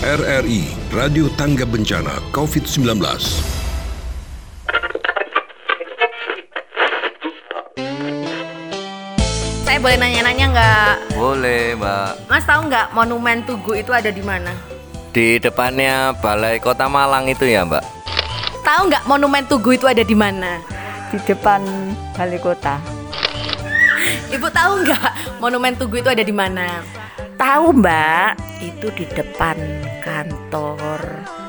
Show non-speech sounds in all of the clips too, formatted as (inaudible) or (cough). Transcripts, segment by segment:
RRI Radio Tangga Bencana COVID-19. Saya boleh nanya-nanya nggak? Boleh, Mbak. Mas tahu nggak monumen Tugu itu ada di mana? Di depannya Balai Kota Malang itu ya, Mbak? Tahu nggak monumen Tugu itu ada di mana? di depan balai kota. Ibu tahu nggak monumen Tugu itu ada di mana? Tahu Mbak, itu di depan kantor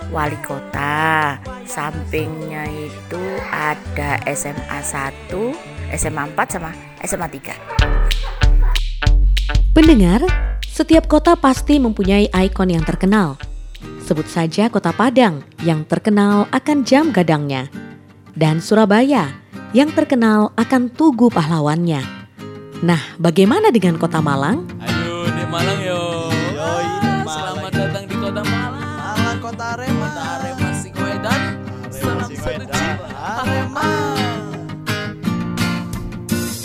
wali kota. Sampingnya itu ada SMA 1, SMA 4 sama SMA 3. Pendengar, setiap kota pasti mempunyai ikon yang terkenal. Sebut saja kota Padang yang terkenal akan jam gadangnya. Dan Surabaya yang terkenal akan tugu pahlawannya. Nah, bagaimana dengan kota Malang? Malang yo. Selamat datang di kota Malang. Malang kota Arema. Kota Arema Singwedan. Salam satu Arema.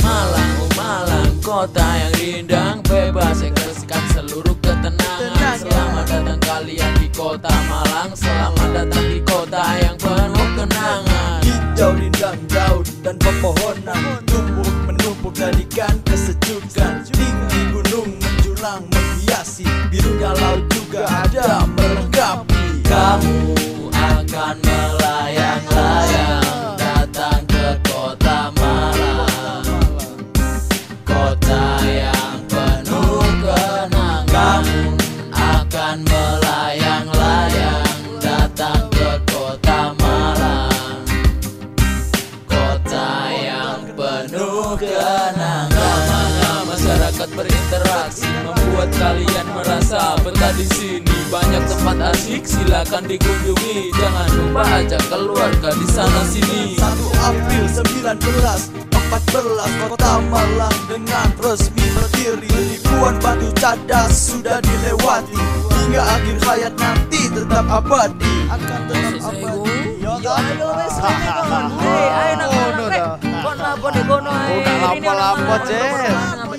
Malang, oh Malang, kota yang rindang, bebas ekspresikan seluruh ketenangan. Selamat datang kalian di kota Malang. Selamat datang di kota yang penuh kenangan. Hijau rindang daun dan pepohonan Tumpuk menumpuk jadikan kesejukan Tinggi gunung menjulang menghiasi Birunya laut juga. Ada melengkapi Kamu akan melayang-layang di sini Banyak tempat asik silakan dikunjungi Jangan lupa ajak keluarga di sana sini 1 April 19 14 Kota Malang dengan resmi berdiri Ribuan batu cadas sudah dilewati Hingga akhir hayat nanti tetap abadi Akan tetap abadi Ya ayo wes Ayo nang Kon lapor di kono ae. Udah lapor-lapor.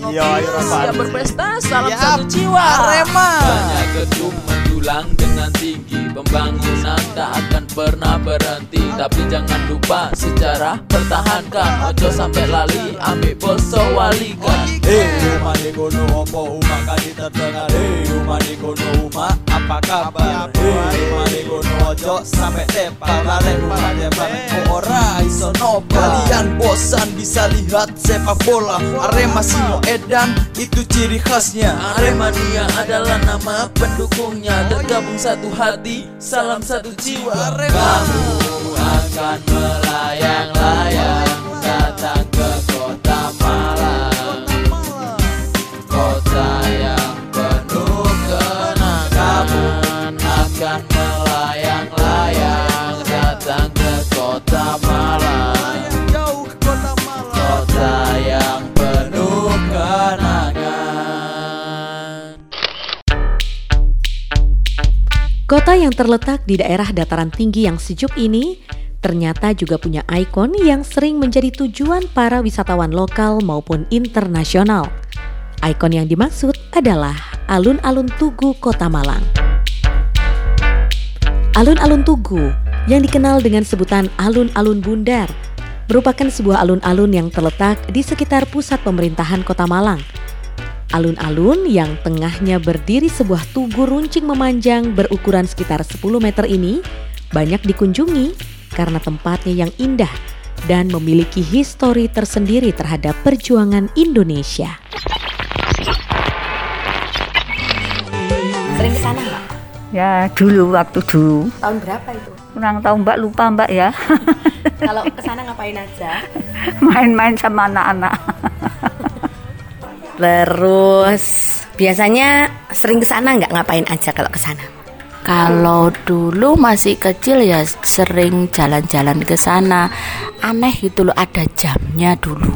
Iya, ayo, Siap berpesta, salam satu jiwa. Arema. Banyak gedung menjulang dengan tinggi, pembangunan tak akan pernah berhenti. Tapi jangan lupa sejarah pertahankan, ojo sampai lali, ambil poso wali kan. Hei rumah di kono opo umak kali terdengar? Hei rumah di kono umak apa kabar? Hei rumah di kono ojo sampai tepar. Lale rumah tepar Kok ora iso nobar? Kalian bosan bisa lihat sepak bola. Arema Singo Edan itu ciri khasnya. Aremania adalah nama pendukungnya. Tergabung satu hati, salam satu jiwa Kamu akan melayang-layang Kota yang terletak di daerah dataran tinggi yang sejuk ini ternyata juga punya ikon yang sering menjadi tujuan para wisatawan lokal maupun internasional. Ikon yang dimaksud adalah alun-alun Tugu Kota Malang. Alun-alun Tugu yang dikenal dengan sebutan alun-alun Bundar merupakan sebuah alun-alun yang terletak di sekitar pusat pemerintahan Kota Malang. Alun-alun yang tengahnya berdiri sebuah tugu runcing memanjang berukuran sekitar 10 meter ini banyak dikunjungi karena tempatnya yang indah dan memiliki histori tersendiri terhadap perjuangan Indonesia. Sering ke sana nggak? Ya dulu waktu dulu Tahun berapa itu? kurang tahu Mbak lupa Mbak ya Kalau ke sana ngapain aja? (laughs) main-main sama anak-anak. (laughs) Terus biasanya sering ke sana nggak ngapain aja kalau ke sana? Kalau dulu masih kecil ya sering jalan-jalan ke sana. Aneh gitu loh ada jamnya dulu.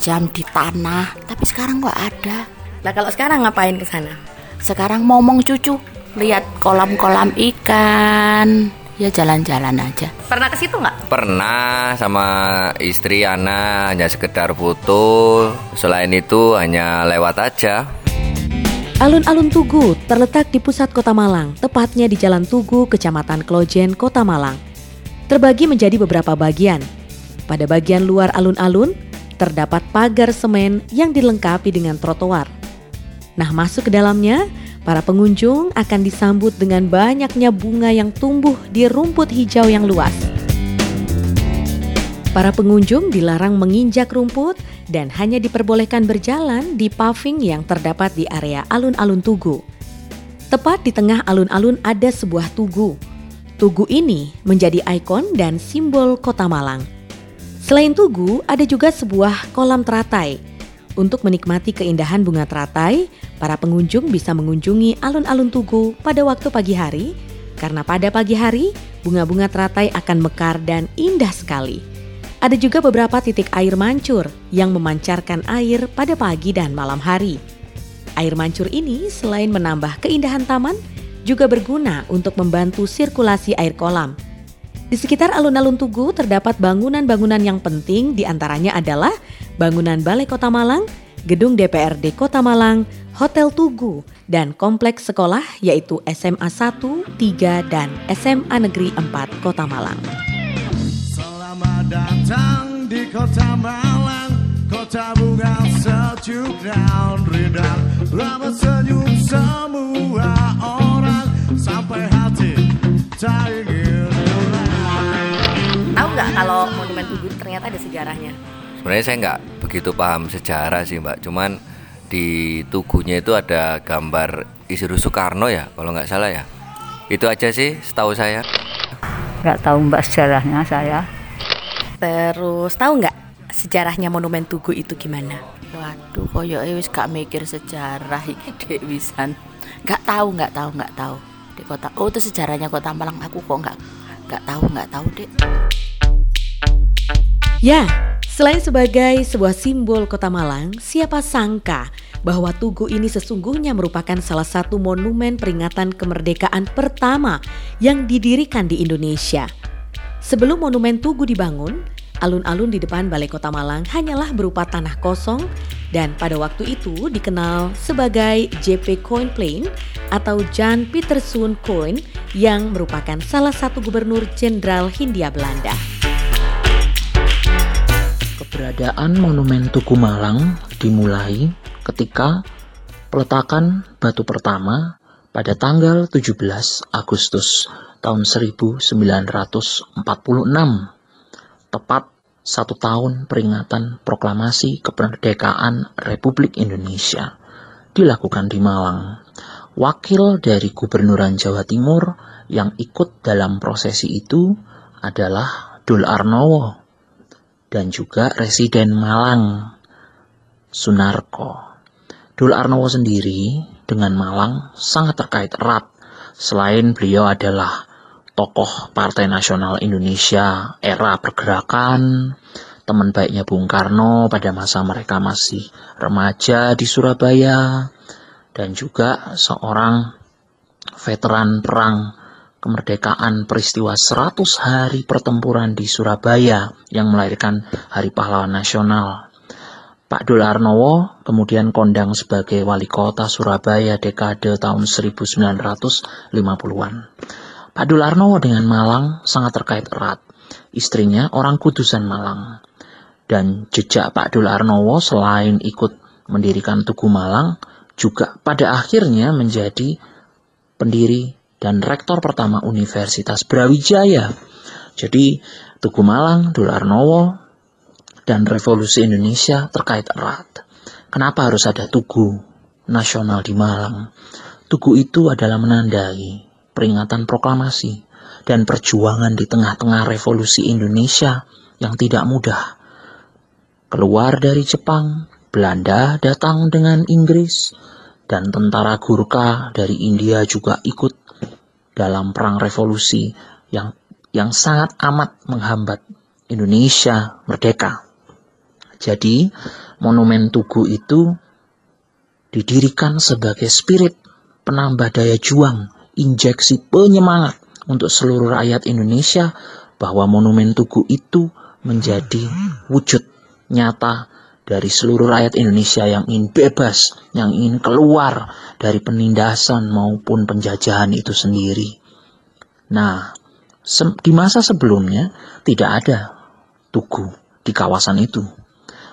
Jam di tanah, tapi sekarang nggak ada. Nah kalau sekarang ngapain ke sana? Sekarang momong cucu, lihat kolam-kolam ikan. Ya jalan-jalan aja. Pernah ke situ nggak? Pernah sama istri anak hanya sekedar foto. Selain itu hanya lewat aja. Alun-alun Tugu terletak di pusat kota Malang, tepatnya di Jalan Tugu, Kecamatan Klojen, Kota Malang. Terbagi menjadi beberapa bagian. Pada bagian luar alun-alun, terdapat pagar semen yang dilengkapi dengan trotoar. Nah, masuk ke dalamnya, para pengunjung akan disambut dengan banyaknya bunga yang tumbuh di rumput hijau yang luas. Para pengunjung dilarang menginjak rumput dan hanya diperbolehkan berjalan di paving yang terdapat di area alun-alun Tugu. Tepat di tengah alun-alun ada sebuah tugu. Tugu ini menjadi ikon dan simbol kota Malang. Selain tugu, ada juga sebuah kolam teratai. Untuk menikmati keindahan bunga teratai, para pengunjung bisa mengunjungi alun-alun Tugu pada waktu pagi hari, karena pada pagi hari bunga-bunga teratai akan mekar dan indah sekali. Ada juga beberapa titik air mancur yang memancarkan air pada pagi dan malam hari. Air mancur ini selain menambah keindahan taman, juga berguna untuk membantu sirkulasi air kolam. Di sekitar alun-alun Tugu terdapat bangunan-bangunan yang penting di antaranya adalah bangunan Balai Kota Malang, Gedung DPRD Kota Malang, Hotel Tugu, dan kompleks sekolah yaitu SMA 1, 3, dan SMA Negeri 4 Kota Malang. Selamat datang di kota Malang Kota bunga sejuk dan rindang Ramah senyum semua orang Sampai hati tak kalau Monumen Tugu ternyata ada sejarahnya? Sebenarnya saya nggak begitu paham sejarah sih mbak, cuman di tugunya itu ada gambar Isidro Soekarno ya, kalau nggak salah ya. Itu aja sih, setahu saya. Nggak tahu mbak sejarahnya saya. Terus tahu nggak sejarahnya Monumen Tugu itu gimana? Waduh, koyo wis gak mikir sejarah iki (laughs) Dek Wisan. Gak tahu, gak tahu, gak tahu. Di kota Oh, itu sejarahnya Kota Malang. Aku kok gak gak tahu, gak tahu, Dek. Ya, selain sebagai sebuah simbol kota Malang, siapa sangka bahwa Tugu ini sesungguhnya merupakan salah satu monumen peringatan kemerdekaan pertama yang didirikan di Indonesia. Sebelum monumen Tugu dibangun, alun-alun di depan Balai Kota Malang hanyalah berupa tanah kosong dan pada waktu itu dikenal sebagai JP Coin Plain atau Jan Pieterszoon Coin yang merupakan salah satu gubernur jenderal Hindia Belanda. Keberadaan Monumen Tugu Malang dimulai ketika peletakan batu pertama pada tanggal 17 Agustus tahun 1946 tepat satu tahun peringatan proklamasi kemerdekaan Republik Indonesia dilakukan di Malang. Wakil dari Gubernuran Jawa Timur yang ikut dalam prosesi itu adalah Dul Arnowo dan juga Residen Malang Sunarko. Dul Arnowo sendiri dengan Malang sangat terkait erat. Selain beliau adalah tokoh Partai Nasional Indonesia era pergerakan, teman baiknya Bung Karno pada masa mereka masih remaja di Surabaya, dan juga seorang veteran perang kemerdekaan peristiwa 100 hari pertempuran di Surabaya yang melahirkan Hari Pahlawan Nasional. Pak Dul Arnowo kemudian kondang sebagai wali kota Surabaya dekade tahun 1950-an. Pak Dul Arnowo dengan Malang sangat terkait erat. Istrinya orang Kudusan Malang. Dan jejak Pak Dul Arnowo selain ikut mendirikan Tugu Malang, juga pada akhirnya menjadi pendiri dan rektor pertama Universitas Brawijaya. Jadi Tugu Malang, Dul Arnowo, dan Revolusi Indonesia terkait erat. Kenapa harus ada Tugu Nasional di Malang? Tugu itu adalah menandai peringatan proklamasi dan perjuangan di tengah-tengah revolusi Indonesia yang tidak mudah. Keluar dari Jepang, Belanda datang dengan Inggris, dan tentara Gurkha dari India juga ikut dalam perang revolusi yang yang sangat amat menghambat Indonesia merdeka. Jadi, monumen Tugu itu didirikan sebagai spirit penambah daya juang, injeksi penyemangat untuk seluruh rakyat Indonesia bahwa monumen Tugu itu menjadi wujud nyata dari seluruh rakyat Indonesia yang ingin bebas, yang ingin keluar dari penindasan maupun penjajahan itu sendiri. Nah, di masa sebelumnya tidak ada tugu di kawasan itu.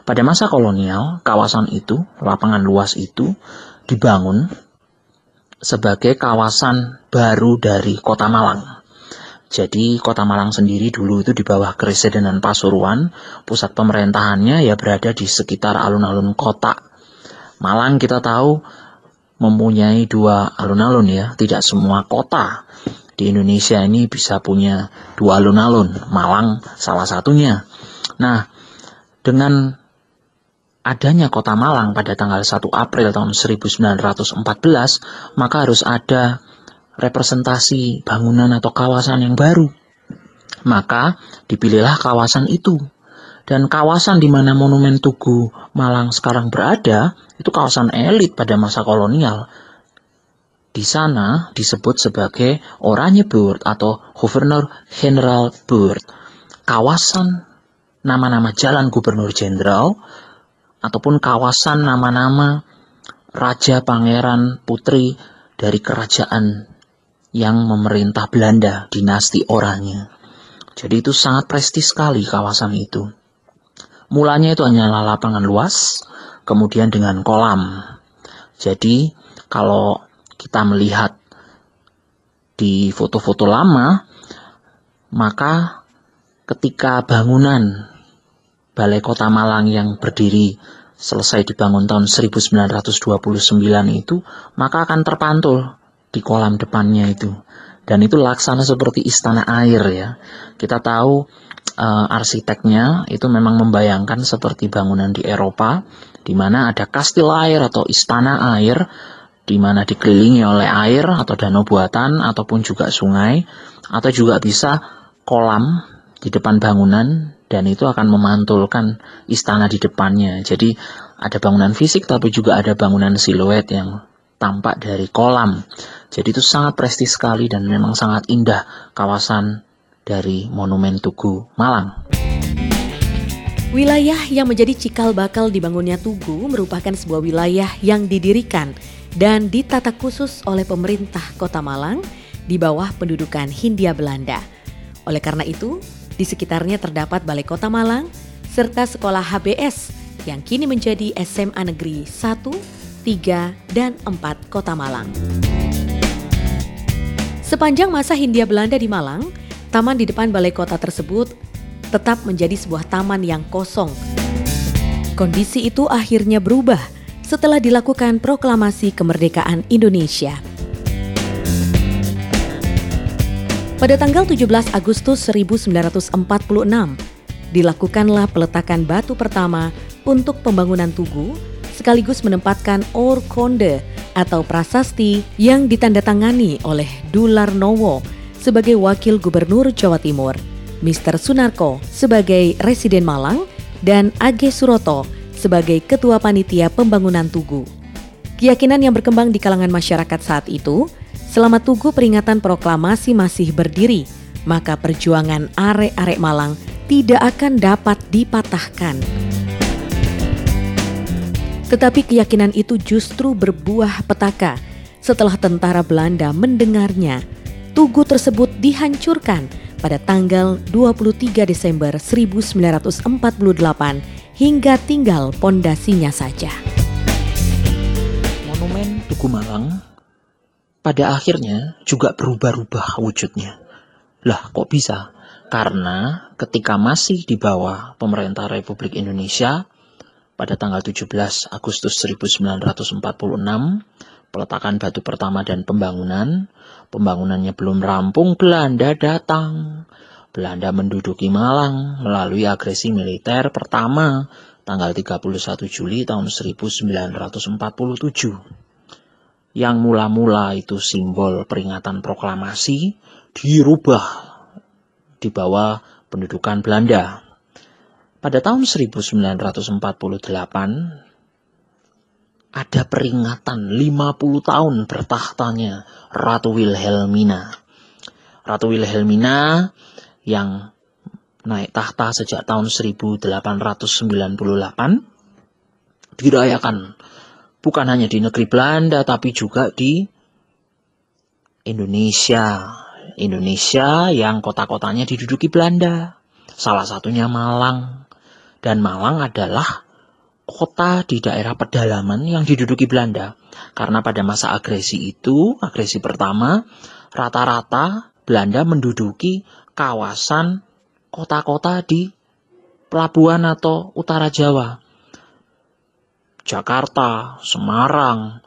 Pada masa kolonial, kawasan itu, lapangan luas itu dibangun sebagai kawasan baru dari Kota Malang. Jadi Kota Malang sendiri dulu itu di bawah Kepresidenan Pasuruan, pusat pemerintahannya ya berada di sekitar alun-alun kota. Malang kita tahu mempunyai dua alun-alun ya, tidak semua kota di Indonesia ini bisa punya dua alun-alun, Malang salah satunya. Nah, dengan adanya kota Malang pada tanggal 1 April tahun 1914, maka harus ada representasi bangunan atau kawasan yang baru. Maka dipilihlah kawasan itu. Dan kawasan di mana monumen Tugu Malang sekarang berada, itu kawasan elit pada masa kolonial. Di sana disebut sebagai Oranje Buurt atau Governor General Buurt. Kawasan nama-nama jalan gubernur jenderal ataupun kawasan nama-nama raja, pangeran, putri dari kerajaan yang memerintah Belanda, dinasti Oranye. Jadi itu sangat prestis sekali kawasan itu. Mulanya itu hanyalah lapangan luas, kemudian dengan kolam. Jadi kalau kita melihat di foto-foto lama, maka ketika bangunan Balai Kota Malang yang berdiri selesai dibangun tahun 1929 itu, maka akan terpantul di kolam depannya itu. Dan itu laksana seperti istana air ya. Kita tahu uh, arsiteknya itu memang membayangkan seperti bangunan di Eropa, di mana ada kastil air atau istana air, di mana dikelilingi oleh air atau danau buatan ataupun juga sungai, atau juga bisa kolam di depan bangunan dan itu akan memantulkan istana di depannya. Jadi ada bangunan fisik tapi juga ada bangunan siluet yang tampak dari kolam. Jadi itu sangat prestis sekali dan memang sangat indah kawasan dari Monumen Tugu Malang. Wilayah yang menjadi cikal bakal dibangunnya Tugu merupakan sebuah wilayah yang didirikan dan ditata khusus oleh pemerintah Kota Malang di bawah pendudukan Hindia Belanda. Oleh karena itu, di sekitarnya terdapat Balai Kota Malang serta sekolah HBS yang kini menjadi SMA Negeri 1 3, dan 4 Kota Malang. Sepanjang masa Hindia Belanda di Malang, taman di depan balai kota tersebut tetap menjadi sebuah taman yang kosong. Kondisi itu akhirnya berubah setelah dilakukan proklamasi kemerdekaan Indonesia. Pada tanggal 17 Agustus 1946, dilakukanlah peletakan batu pertama untuk pembangunan Tugu sekaligus menempatkan Or Konde atau prasasti yang ditandatangani oleh Dularnowo sebagai Wakil Gubernur Jawa Timur, Mr. Sunarko sebagai Residen Malang, dan Age Suroto sebagai Ketua Panitia Pembangunan Tugu. Keyakinan yang berkembang di kalangan masyarakat saat itu, selama Tugu peringatan proklamasi masih berdiri, maka perjuangan arek-arek Malang tidak akan dapat dipatahkan. Tetapi keyakinan itu justru berbuah petaka setelah tentara Belanda mendengarnya. Tugu tersebut dihancurkan pada tanggal 23 Desember 1948 hingga tinggal pondasinya saja. Monumen Tugu Malang pada akhirnya juga berubah-ubah wujudnya. Lah kok bisa? Karena ketika masih di bawah pemerintah Republik Indonesia, pada tanggal 17 Agustus 1946, peletakan batu pertama dan pembangunan, pembangunannya belum rampung, Belanda datang. Belanda menduduki Malang melalui agresi militer pertama tanggal 31 Juli tahun 1947. Yang mula-mula itu simbol peringatan proklamasi dirubah di bawah pendudukan Belanda pada tahun 1948 ada peringatan 50 tahun bertahtanya Ratu Wilhelmina. Ratu Wilhelmina yang naik tahta sejak tahun 1898 dirayakan. Bukan hanya di negeri Belanda, tapi juga di Indonesia. Indonesia yang kota-kotanya diduduki Belanda. Salah satunya Malang. Dan Malang adalah kota di daerah pedalaman yang diduduki Belanda. Karena pada masa agresi itu, agresi pertama, rata-rata Belanda menduduki kawasan kota-kota di pelabuhan atau utara Jawa. Jakarta, Semarang,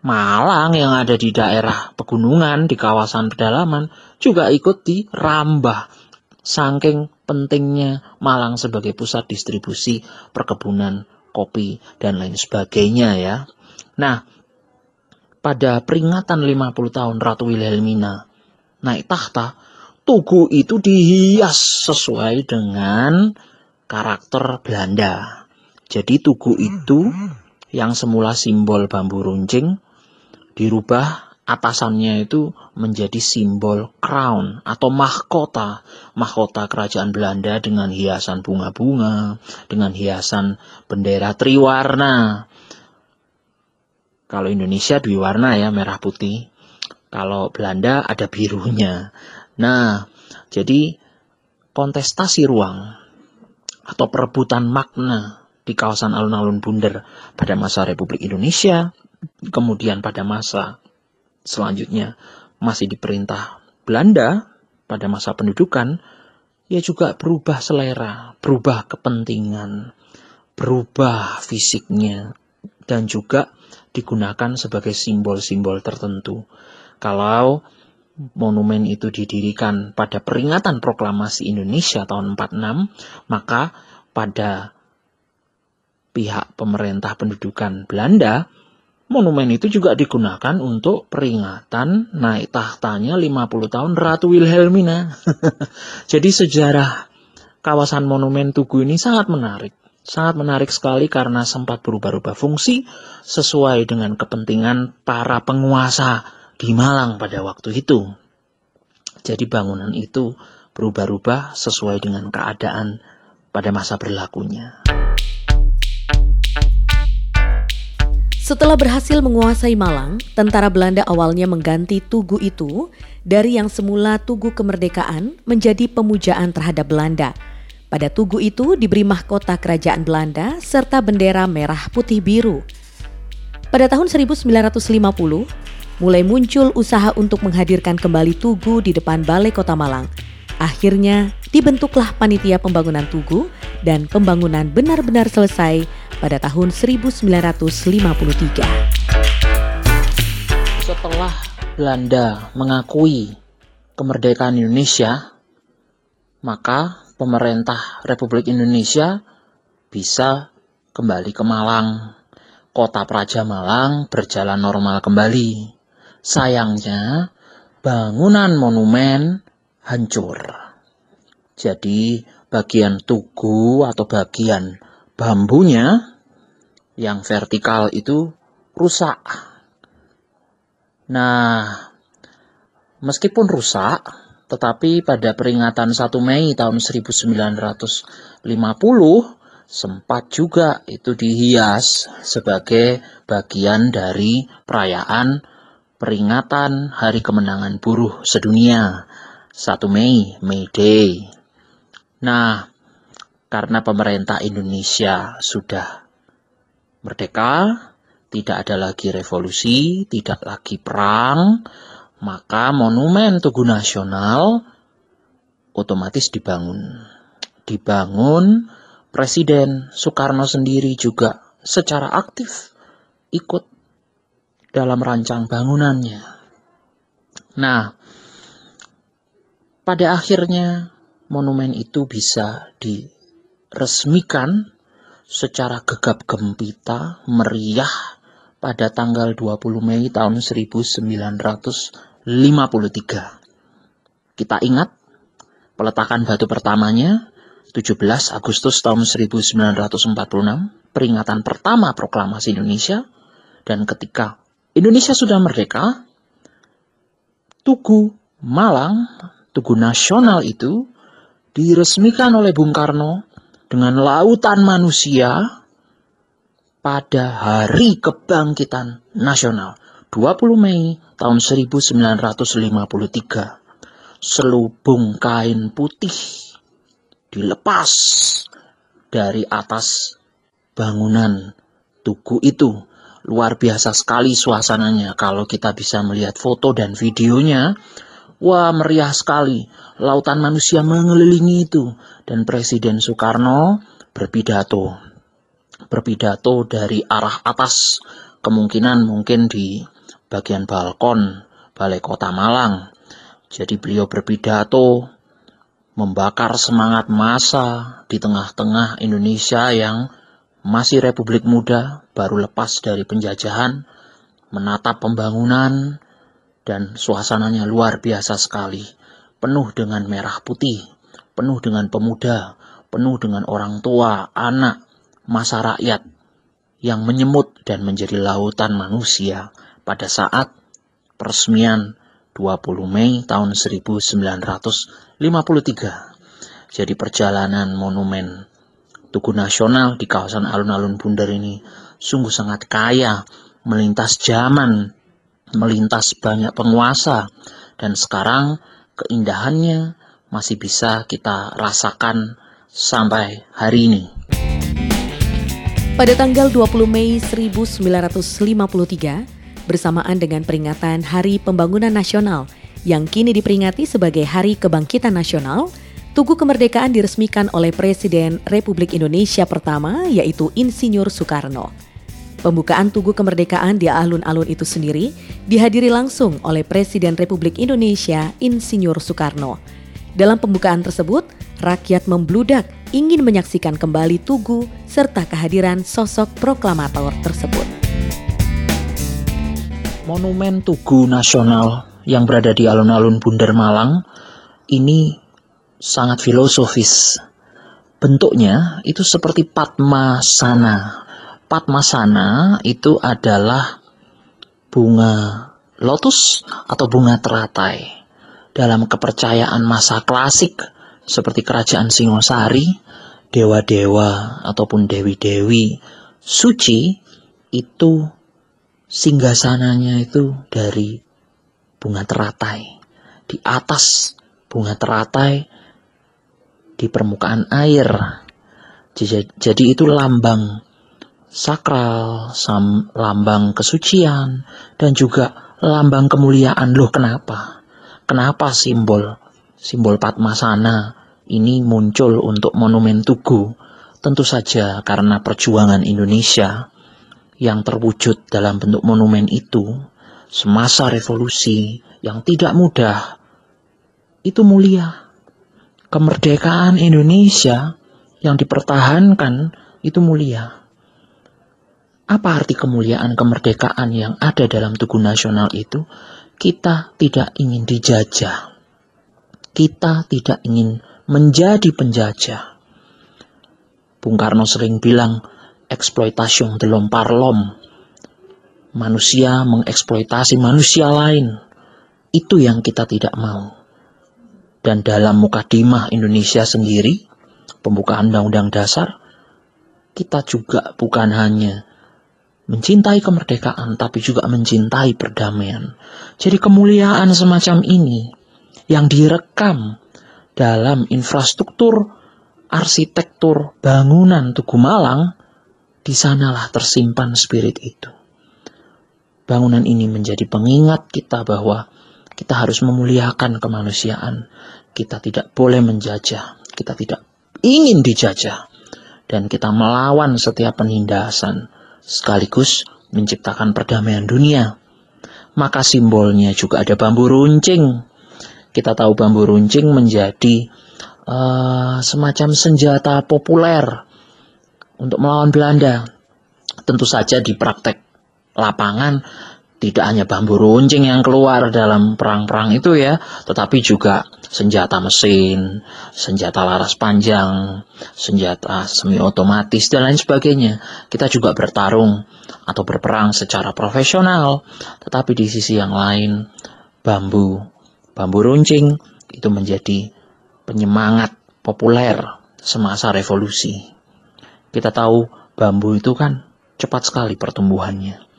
Malang yang ada di daerah pegunungan, di kawasan pedalaman, juga ikut dirambah. Saking pentingnya Malang sebagai pusat distribusi perkebunan kopi dan lain sebagainya ya. Nah, pada peringatan 50 tahun Ratu Wilhelmina naik tahta, Tugu itu dihias sesuai dengan karakter Belanda. Jadi Tugu itu yang semula simbol bambu runcing dirubah atasannya itu menjadi simbol crown atau mahkota. Mahkota kerajaan Belanda dengan hiasan bunga-bunga, dengan hiasan bendera triwarna. Kalau Indonesia dua warna ya, merah putih. Kalau Belanda ada birunya. Nah, jadi kontestasi ruang atau perebutan makna di kawasan alun-alun Bunder pada masa Republik Indonesia, kemudian pada masa selanjutnya masih diperintah Belanda pada masa pendudukan, ya juga berubah selera, berubah kepentingan, berubah fisiknya, dan juga digunakan sebagai simbol-simbol tertentu. Kalau monumen itu didirikan pada peringatan proklamasi Indonesia tahun 46, maka pada pihak pemerintah pendudukan Belanda, monumen itu juga digunakan untuk peringatan naik tahtanya 50 tahun Ratu Wilhelmina. (laughs) Jadi sejarah kawasan monumen Tugu ini sangat menarik. Sangat menarik sekali karena sempat berubah-ubah fungsi sesuai dengan kepentingan para penguasa di Malang pada waktu itu. Jadi bangunan itu berubah-ubah sesuai dengan keadaan pada masa berlakunya. Setelah berhasil menguasai Malang, tentara Belanda awalnya mengganti tugu itu dari yang semula tugu kemerdekaan menjadi pemujaan terhadap Belanda. Pada tugu itu diberi mahkota kerajaan Belanda serta bendera merah putih biru. Pada tahun 1950, mulai muncul usaha untuk menghadirkan kembali tugu di depan Balai Kota Malang. Akhirnya dibentuklah panitia pembangunan tugu dan pembangunan benar-benar selesai pada tahun 1953. Setelah Belanda mengakui kemerdekaan Indonesia, maka pemerintah Republik Indonesia bisa kembali ke Malang. Kota Praja Malang berjalan normal kembali. Sayangnya, bangunan monumen hancur. Jadi, bagian tugu atau bagian bambunya yang vertikal itu rusak. Nah, meskipun rusak, tetapi pada peringatan 1 Mei tahun 1950 sempat juga itu dihias sebagai bagian dari perayaan peringatan Hari Kemenangan Buruh Sedunia 1 Mei, May Day. Nah, karena pemerintah Indonesia sudah merdeka, tidak ada lagi revolusi, tidak lagi perang, maka monumen Tugu Nasional otomatis dibangun. Dibangun, Presiden Soekarno sendiri juga secara aktif ikut dalam rancang bangunannya. Nah, pada akhirnya monumen itu bisa di resmikan secara gegap gempita meriah pada tanggal 20 Mei tahun 1953. Kita ingat peletakan batu pertamanya 17 Agustus tahun 1946, peringatan pertama proklamasi Indonesia dan ketika Indonesia sudah merdeka, Tugu Malang, Tugu Nasional itu diresmikan oleh Bung Karno dengan lautan manusia pada Hari Kebangkitan Nasional 20 Mei tahun 1953. Selubung kain putih dilepas dari atas bangunan tugu itu. Luar biasa sekali suasananya kalau kita bisa melihat foto dan videonya. Wah, meriah sekali. Lautan manusia mengelilingi itu dan Presiden Soekarno berpidato. Berpidato dari arah atas, kemungkinan mungkin di bagian balkon Balai Kota Malang. Jadi beliau berpidato membakar semangat masa di tengah-tengah Indonesia yang masih republik muda, baru lepas dari penjajahan, menatap pembangunan, dan suasananya luar biasa sekali. Penuh dengan merah putih, penuh dengan pemuda, penuh dengan orang tua, anak, masa rakyat yang menyemut dan menjadi lautan manusia pada saat peresmian 20 Mei tahun 1953. Jadi perjalanan monumen Tugu Nasional di kawasan alun-alun Bundar ini sungguh sangat kaya, melintas zaman, melintas banyak penguasa, dan sekarang keindahannya masih bisa kita rasakan sampai hari ini. Pada tanggal 20 Mei 1953, bersamaan dengan peringatan Hari Pembangunan Nasional yang kini diperingati sebagai Hari Kebangkitan Nasional, Tugu Kemerdekaan diresmikan oleh Presiden Republik Indonesia pertama yaitu Insinyur Soekarno. Pembukaan Tugu Kemerdekaan di alun-alun itu sendiri dihadiri langsung oleh Presiden Republik Indonesia Insinyur Soekarno. Dalam pembukaan tersebut, rakyat membludak ingin menyaksikan kembali Tugu serta kehadiran sosok proklamator tersebut. Monumen Tugu Nasional yang berada di alun-alun Bundar Malang ini sangat filosofis. Bentuknya itu seperti Padmasana. Padmasana itu adalah bunga lotus atau bunga teratai. Dalam kepercayaan masa klasik seperti kerajaan Singosari, dewa-dewa ataupun dewi-dewi suci itu singgasananya itu dari bunga teratai. Di atas bunga teratai di permukaan air. Jadi itu lambang sakral, sam, lambang kesucian, dan juga lambang kemuliaan. Loh kenapa? Kenapa simbol simbol Padmasana ini muncul untuk monumen Tugu? Tentu saja karena perjuangan Indonesia yang terwujud dalam bentuk monumen itu semasa revolusi yang tidak mudah itu mulia. Kemerdekaan Indonesia yang dipertahankan itu mulia. Apa arti kemuliaan kemerdekaan yang ada dalam Tugu Nasional itu? Kita tidak ingin dijajah. Kita tidak ingin menjadi penjajah. Bung Karno sering bilang, eksploitasi delom parlom. Manusia mengeksploitasi manusia lain. Itu yang kita tidak mau. Dan dalam mukadimah Indonesia sendiri, pembukaan Undang-Undang Dasar, kita juga bukan hanya mencintai kemerdekaan, tapi juga mencintai perdamaian. Jadi kemuliaan semacam ini yang direkam dalam infrastruktur arsitektur bangunan Tugu Malang di sanalah tersimpan spirit itu. Bangunan ini menjadi pengingat kita bahwa kita harus memuliakan kemanusiaan. Kita tidak boleh menjajah, kita tidak ingin dijajah, dan kita melawan setiap penindasan, sekaligus menciptakan perdamaian dunia. Maka simbolnya juga ada bambu runcing. Kita tahu bambu runcing menjadi uh, semacam senjata populer untuk melawan Belanda. Tentu saja di praktek lapangan tidak hanya bambu runcing yang keluar dalam perang-perang itu ya, tetapi juga senjata mesin, senjata laras panjang, senjata semi otomatis dan lain sebagainya. Kita juga bertarung atau berperang secara profesional, tetapi di sisi yang lain bambu, bambu runcing itu menjadi penyemangat populer semasa revolusi. Kita tahu bambu itu kan cepat sekali pertumbuhannya.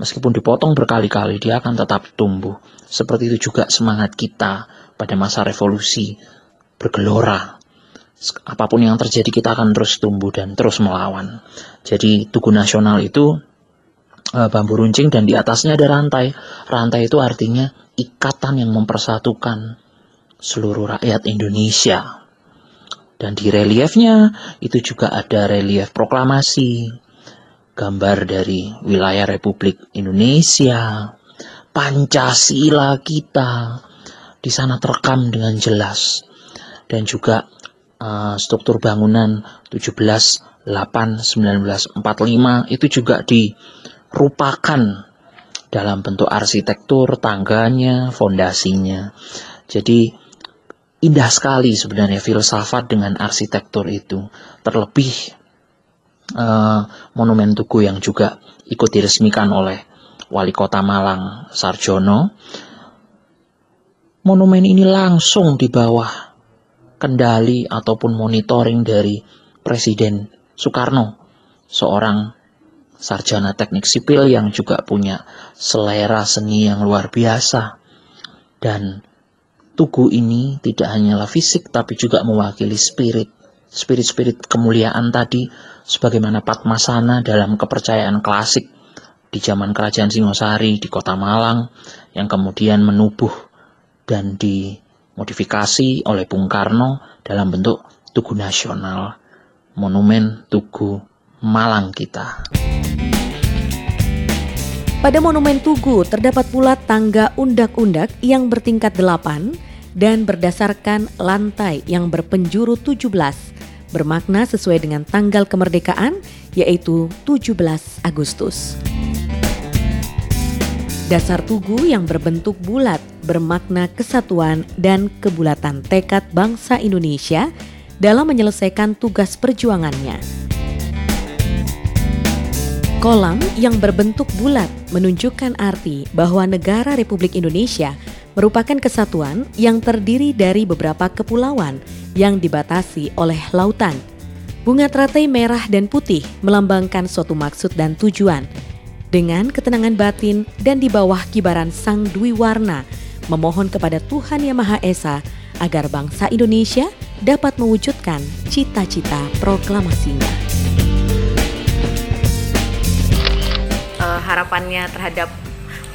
Meskipun dipotong berkali-kali, dia akan tetap tumbuh. Seperti itu juga semangat kita pada masa revolusi bergelora. Apa pun yang terjadi kita akan terus tumbuh dan terus melawan. Jadi Tugu Nasional itu uh, bambu runcing dan di atasnya ada rantai. Rantai itu artinya ikatan yang mempersatukan seluruh rakyat Indonesia. Dan di reliefnya itu juga ada relief proklamasi, gambar dari wilayah Republik Indonesia, Pancasila kita di sana terekam dengan jelas dan juga uh, struktur bangunan 17 8 1945 itu juga dirupakan dalam bentuk arsitektur tangganya, fondasinya. Jadi indah sekali sebenarnya filsafat dengan arsitektur itu. Terlebih uh, Monumen Tugu yang juga ikut diresmikan oleh Wali Kota Malang Sarjono. Monumen ini langsung di bawah kendali ataupun monitoring dari Presiden Soekarno, seorang sarjana teknik sipil yang juga punya selera seni yang luar biasa. Dan tugu ini tidak hanyalah fisik tapi juga mewakili spirit spirit-spirit kemuliaan tadi sebagaimana Patmasana dalam kepercayaan klasik di zaman kerajaan Singosari di kota Malang yang kemudian menubuh dan dimodifikasi oleh Bung Karno dalam bentuk Tugu Nasional, Monumen Tugu Malang kita. Pada Monumen Tugu terdapat pula tangga undak-undak yang bertingkat delapan dan berdasarkan lantai yang berpenjuru 17 bermakna sesuai dengan tanggal kemerdekaan yaitu 17 Agustus. Dasar tugu yang berbentuk bulat bermakna kesatuan dan kebulatan tekad bangsa Indonesia dalam menyelesaikan tugas perjuangannya. Kolam yang berbentuk bulat menunjukkan arti bahwa negara Republik Indonesia merupakan kesatuan yang terdiri dari beberapa kepulauan yang dibatasi oleh lautan. Bunga teratai merah dan putih melambangkan suatu maksud dan tujuan. Dengan ketenangan batin dan di bawah kibaran Sang Dwi Warna, memohon kepada Tuhan Yang Maha Esa agar bangsa Indonesia dapat mewujudkan cita-cita proklamasinya. Uh, harapannya terhadap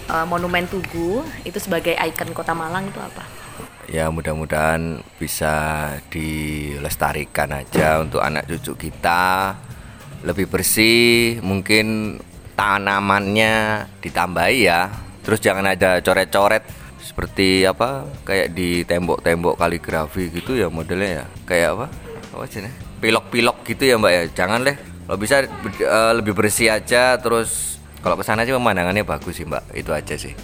uh, Monumen Tugu itu sebagai ikon Kota Malang itu apa? Ya mudah-mudahan bisa dilestarikan aja untuk anak cucu kita lebih bersih, mungkin tanamannya ditambahi ya. Terus jangan ada coret-coret seperti apa kayak di tembok-tembok kaligrafi gitu ya modelnya ya. Kayak apa? Apa sih Pilok-pilok gitu ya Mbak ya. Jangan deh. Kalau bisa uh, lebih bersih aja terus kalau ke sana sih pemandangannya bagus sih mbak itu aja sih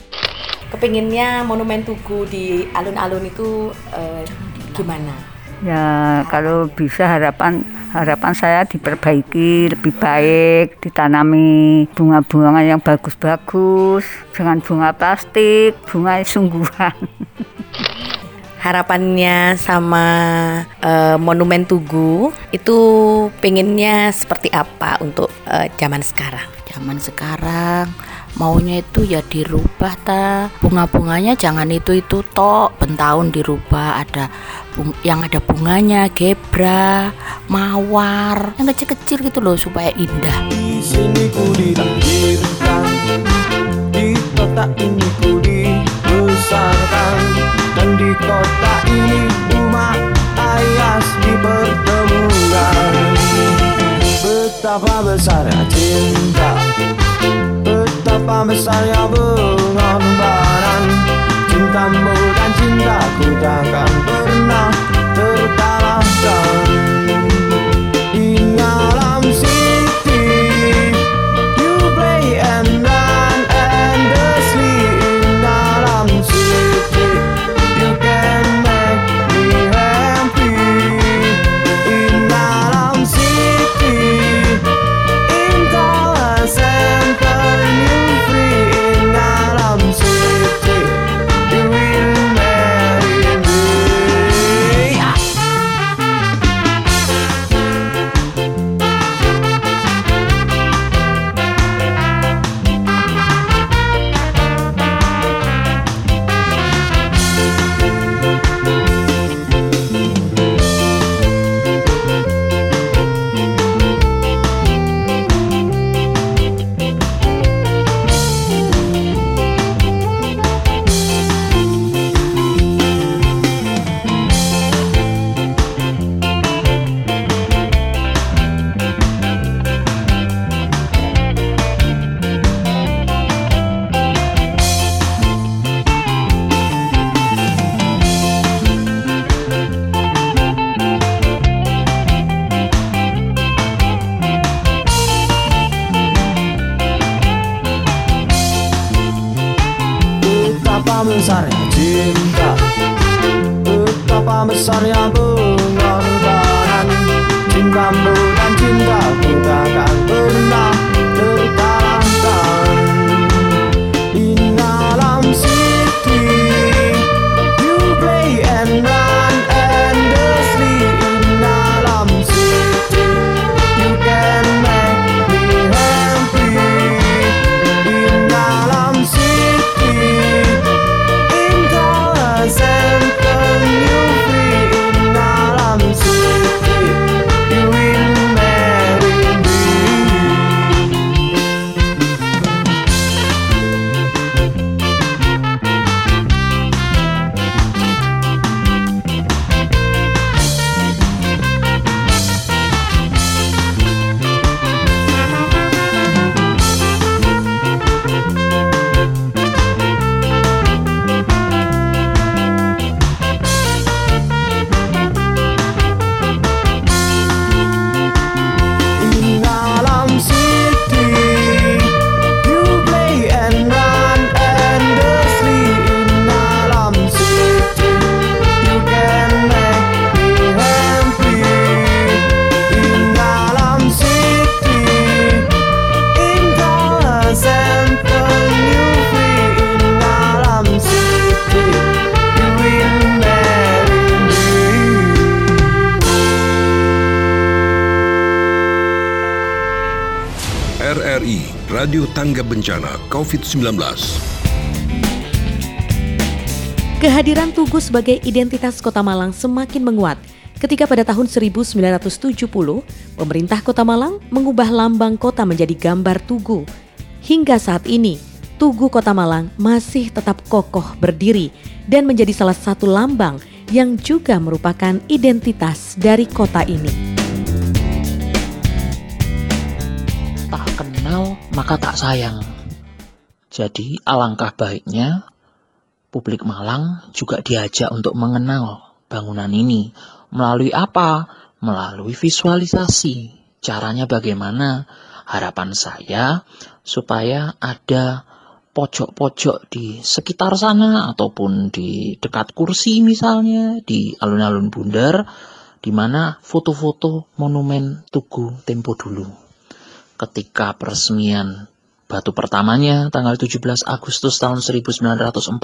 kepinginnya monumen tugu di alun-alun itu uh, gimana? Ya kalau bisa harapan harapan saya diperbaiki lebih baik ditanami bunga-bunga yang bagus-bagus dengan bunga plastik bunga sungguhan. Harapannya sama uh, monumen tugu itu pengennya seperti apa untuk uh, zaman sekarang? Zaman sekarang maunya itu ya dirubah ta. Bunga-bunganya jangan itu itu tok. Bentahun dirubah ada bung, yang ada bunganya gebra mawar yang kecil-kecil gitu loh supaya indah. Di sini besarnya cinta Betapa besarnya pengorbanan Cintamu dan cintaku takkan pernah terkalahkan besarnya cinta Betapa besarnya Radio Tangga Bencana COVID-19. Kehadiran Tugu sebagai identitas Kota Malang semakin menguat ketika pada tahun 1970 pemerintah Kota Malang mengubah lambang kota menjadi gambar Tugu. Hingga saat ini, Tugu Kota Malang masih tetap kokoh berdiri dan menjadi salah satu lambang yang juga merupakan identitas dari kota ini. Maka tak sayang. Jadi alangkah baiknya publik Malang juga diajak untuk mengenal bangunan ini. Melalui apa? Melalui visualisasi. Caranya bagaimana? Harapan saya supaya ada pojok-pojok di sekitar sana ataupun di dekat kursi misalnya di alun-alun Bundar di mana foto-foto monumen Tugu tempo dulu ketika peresmian batu pertamanya tanggal 17 Agustus tahun 1946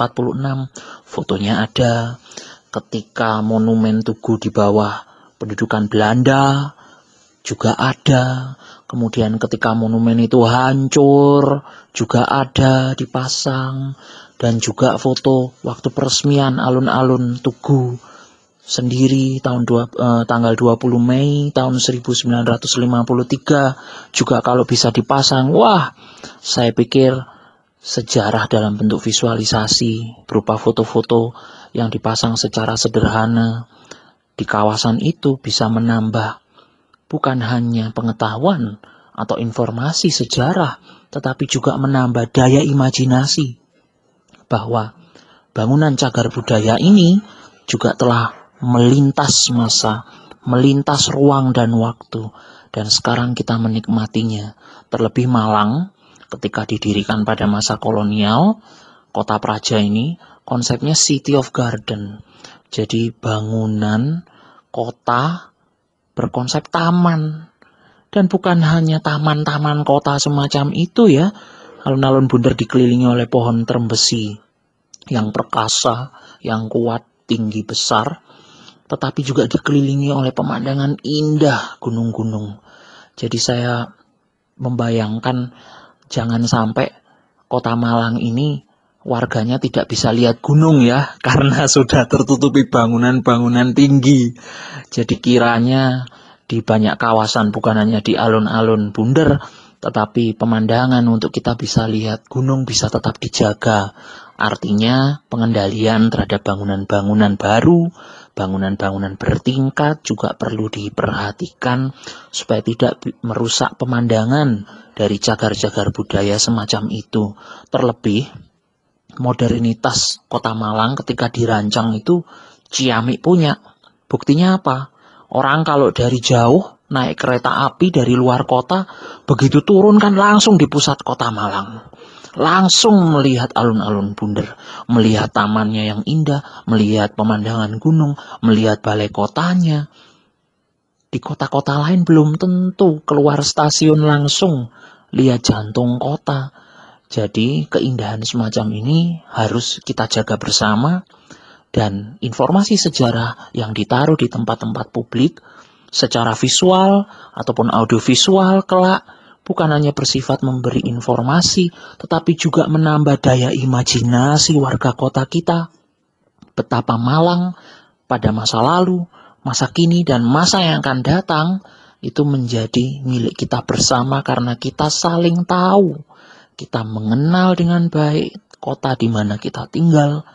fotonya ada ketika monumen Tugu di bawah pendudukan Belanda juga ada. Kemudian ketika monumen itu hancur juga ada dipasang. Dan juga foto waktu peresmian alun-alun Tugu sendiri tahun dua, eh, tanggal 20 Mei tahun 1953 juga kalau bisa dipasang wah saya pikir sejarah dalam bentuk visualisasi berupa foto-foto yang dipasang secara sederhana di kawasan itu bisa menambah bukan hanya pengetahuan atau informasi sejarah tetapi juga menambah daya imajinasi bahwa bangunan cagar budaya ini juga telah melintas masa, melintas ruang dan waktu, dan sekarang kita menikmatinya. Terlebih Malang, ketika didirikan pada masa kolonial, kota Praja ini konsepnya City of Garden. Jadi bangunan kota berkonsep taman. Dan bukan hanya taman-taman kota semacam itu ya. Alun-alun bundar dikelilingi oleh pohon terembesi yang perkasa, yang kuat, tinggi, besar tetapi juga dikelilingi oleh pemandangan indah gunung-gunung. Jadi saya membayangkan jangan sampai kota Malang ini warganya tidak bisa lihat gunung ya (laughs) karena sudah tertutupi bangunan-bangunan tinggi. Jadi kiranya di banyak kawasan bukan hanya di alun-alun bundar tetapi pemandangan untuk kita bisa lihat gunung bisa tetap dijaga. Artinya pengendalian terhadap bangunan-bangunan baru, bangunan-bangunan bertingkat juga perlu diperhatikan supaya tidak merusak pemandangan dari cagar-cagar budaya semacam itu. Terlebih modernitas kota Malang ketika dirancang itu Ciamik punya. Buktinya apa? Orang kalau dari jauh naik kereta api dari luar kota, begitu turun kan langsung di pusat kota Malang. Langsung melihat alun-alun bundar, melihat tamannya yang indah, melihat pemandangan gunung, melihat balai kotanya. Di kota-kota lain belum tentu keluar stasiun langsung lihat jantung kota. Jadi keindahan semacam ini harus kita jaga bersama dan informasi sejarah yang ditaruh di tempat-tempat publik secara visual ataupun audiovisual kelak bukan hanya bersifat memberi informasi, tetapi juga menambah daya imajinasi warga kota kita. Betapa Malang pada masa lalu, masa kini, dan masa yang akan datang itu menjadi milik kita bersama karena kita saling tahu. Kita mengenal dengan baik kota di mana kita tinggal.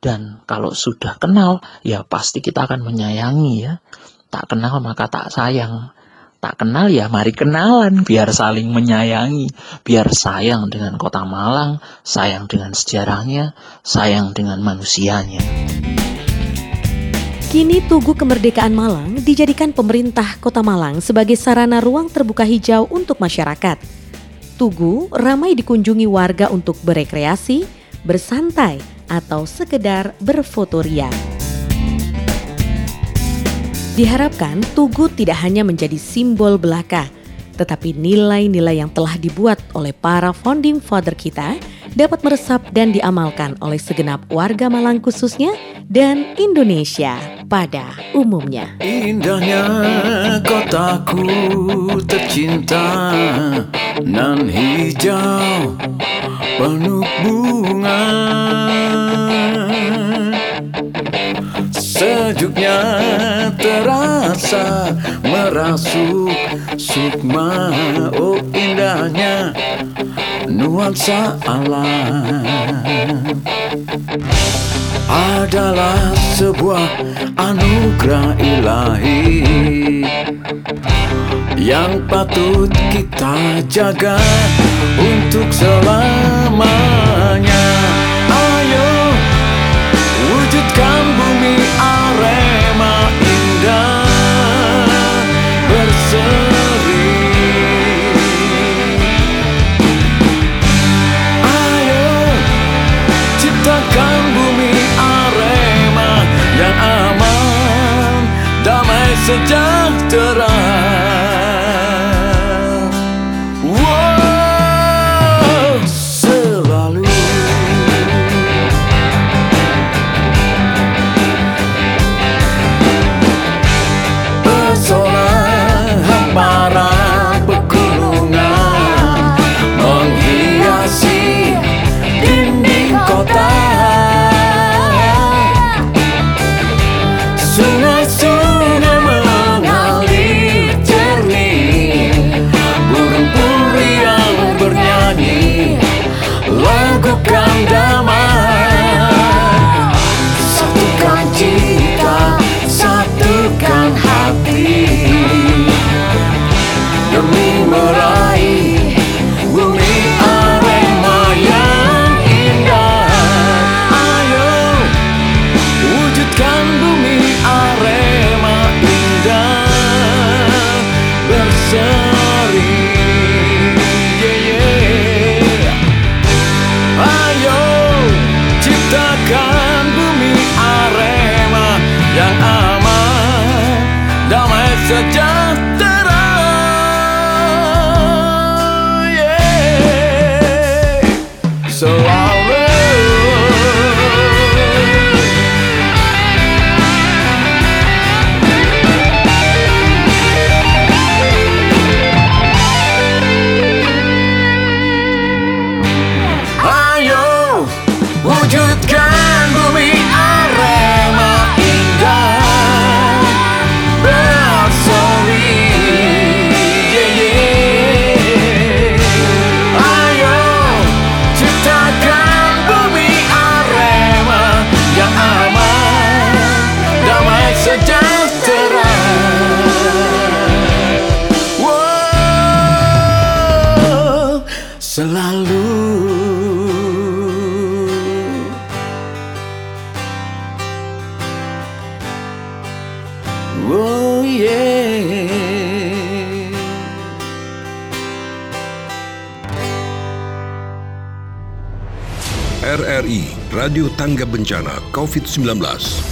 Dan kalau sudah kenal, ya pasti kita akan menyayangi ya. Tak kenal maka tak sayang. Tak kenal ya mari kenalan biar saling menyayangi, biar sayang dengan kota Malang, sayang dengan sejarahnya, sayang dengan manusianya. Kini Tugu Kemerdekaan Malang dijadikan pemerintah Kota Malang sebagai sarana ruang terbuka hijau untuk masyarakat. Tugu ramai dikunjungi warga untuk berekreasi, bersantai, atau sekedar berfotoria. Diharapkan Tugu tidak hanya menjadi simbol belaka, tetapi nilai-nilai yang telah dibuat oleh para founding father kita dapat meresap dan diamalkan oleh segenap warga Malang khususnya dan Indonesia pada umumnya. Indahnya kotaku tercinta nan hijau penuh bunga Sejuknya terasa merasuk sukma Oh indahnya nuansa alam. Adalah sebuah anugerah ilahi Yang patut kita jaga untuk selamanya sejahtera. আমার damai sejak Tangga Bencana COVID-19.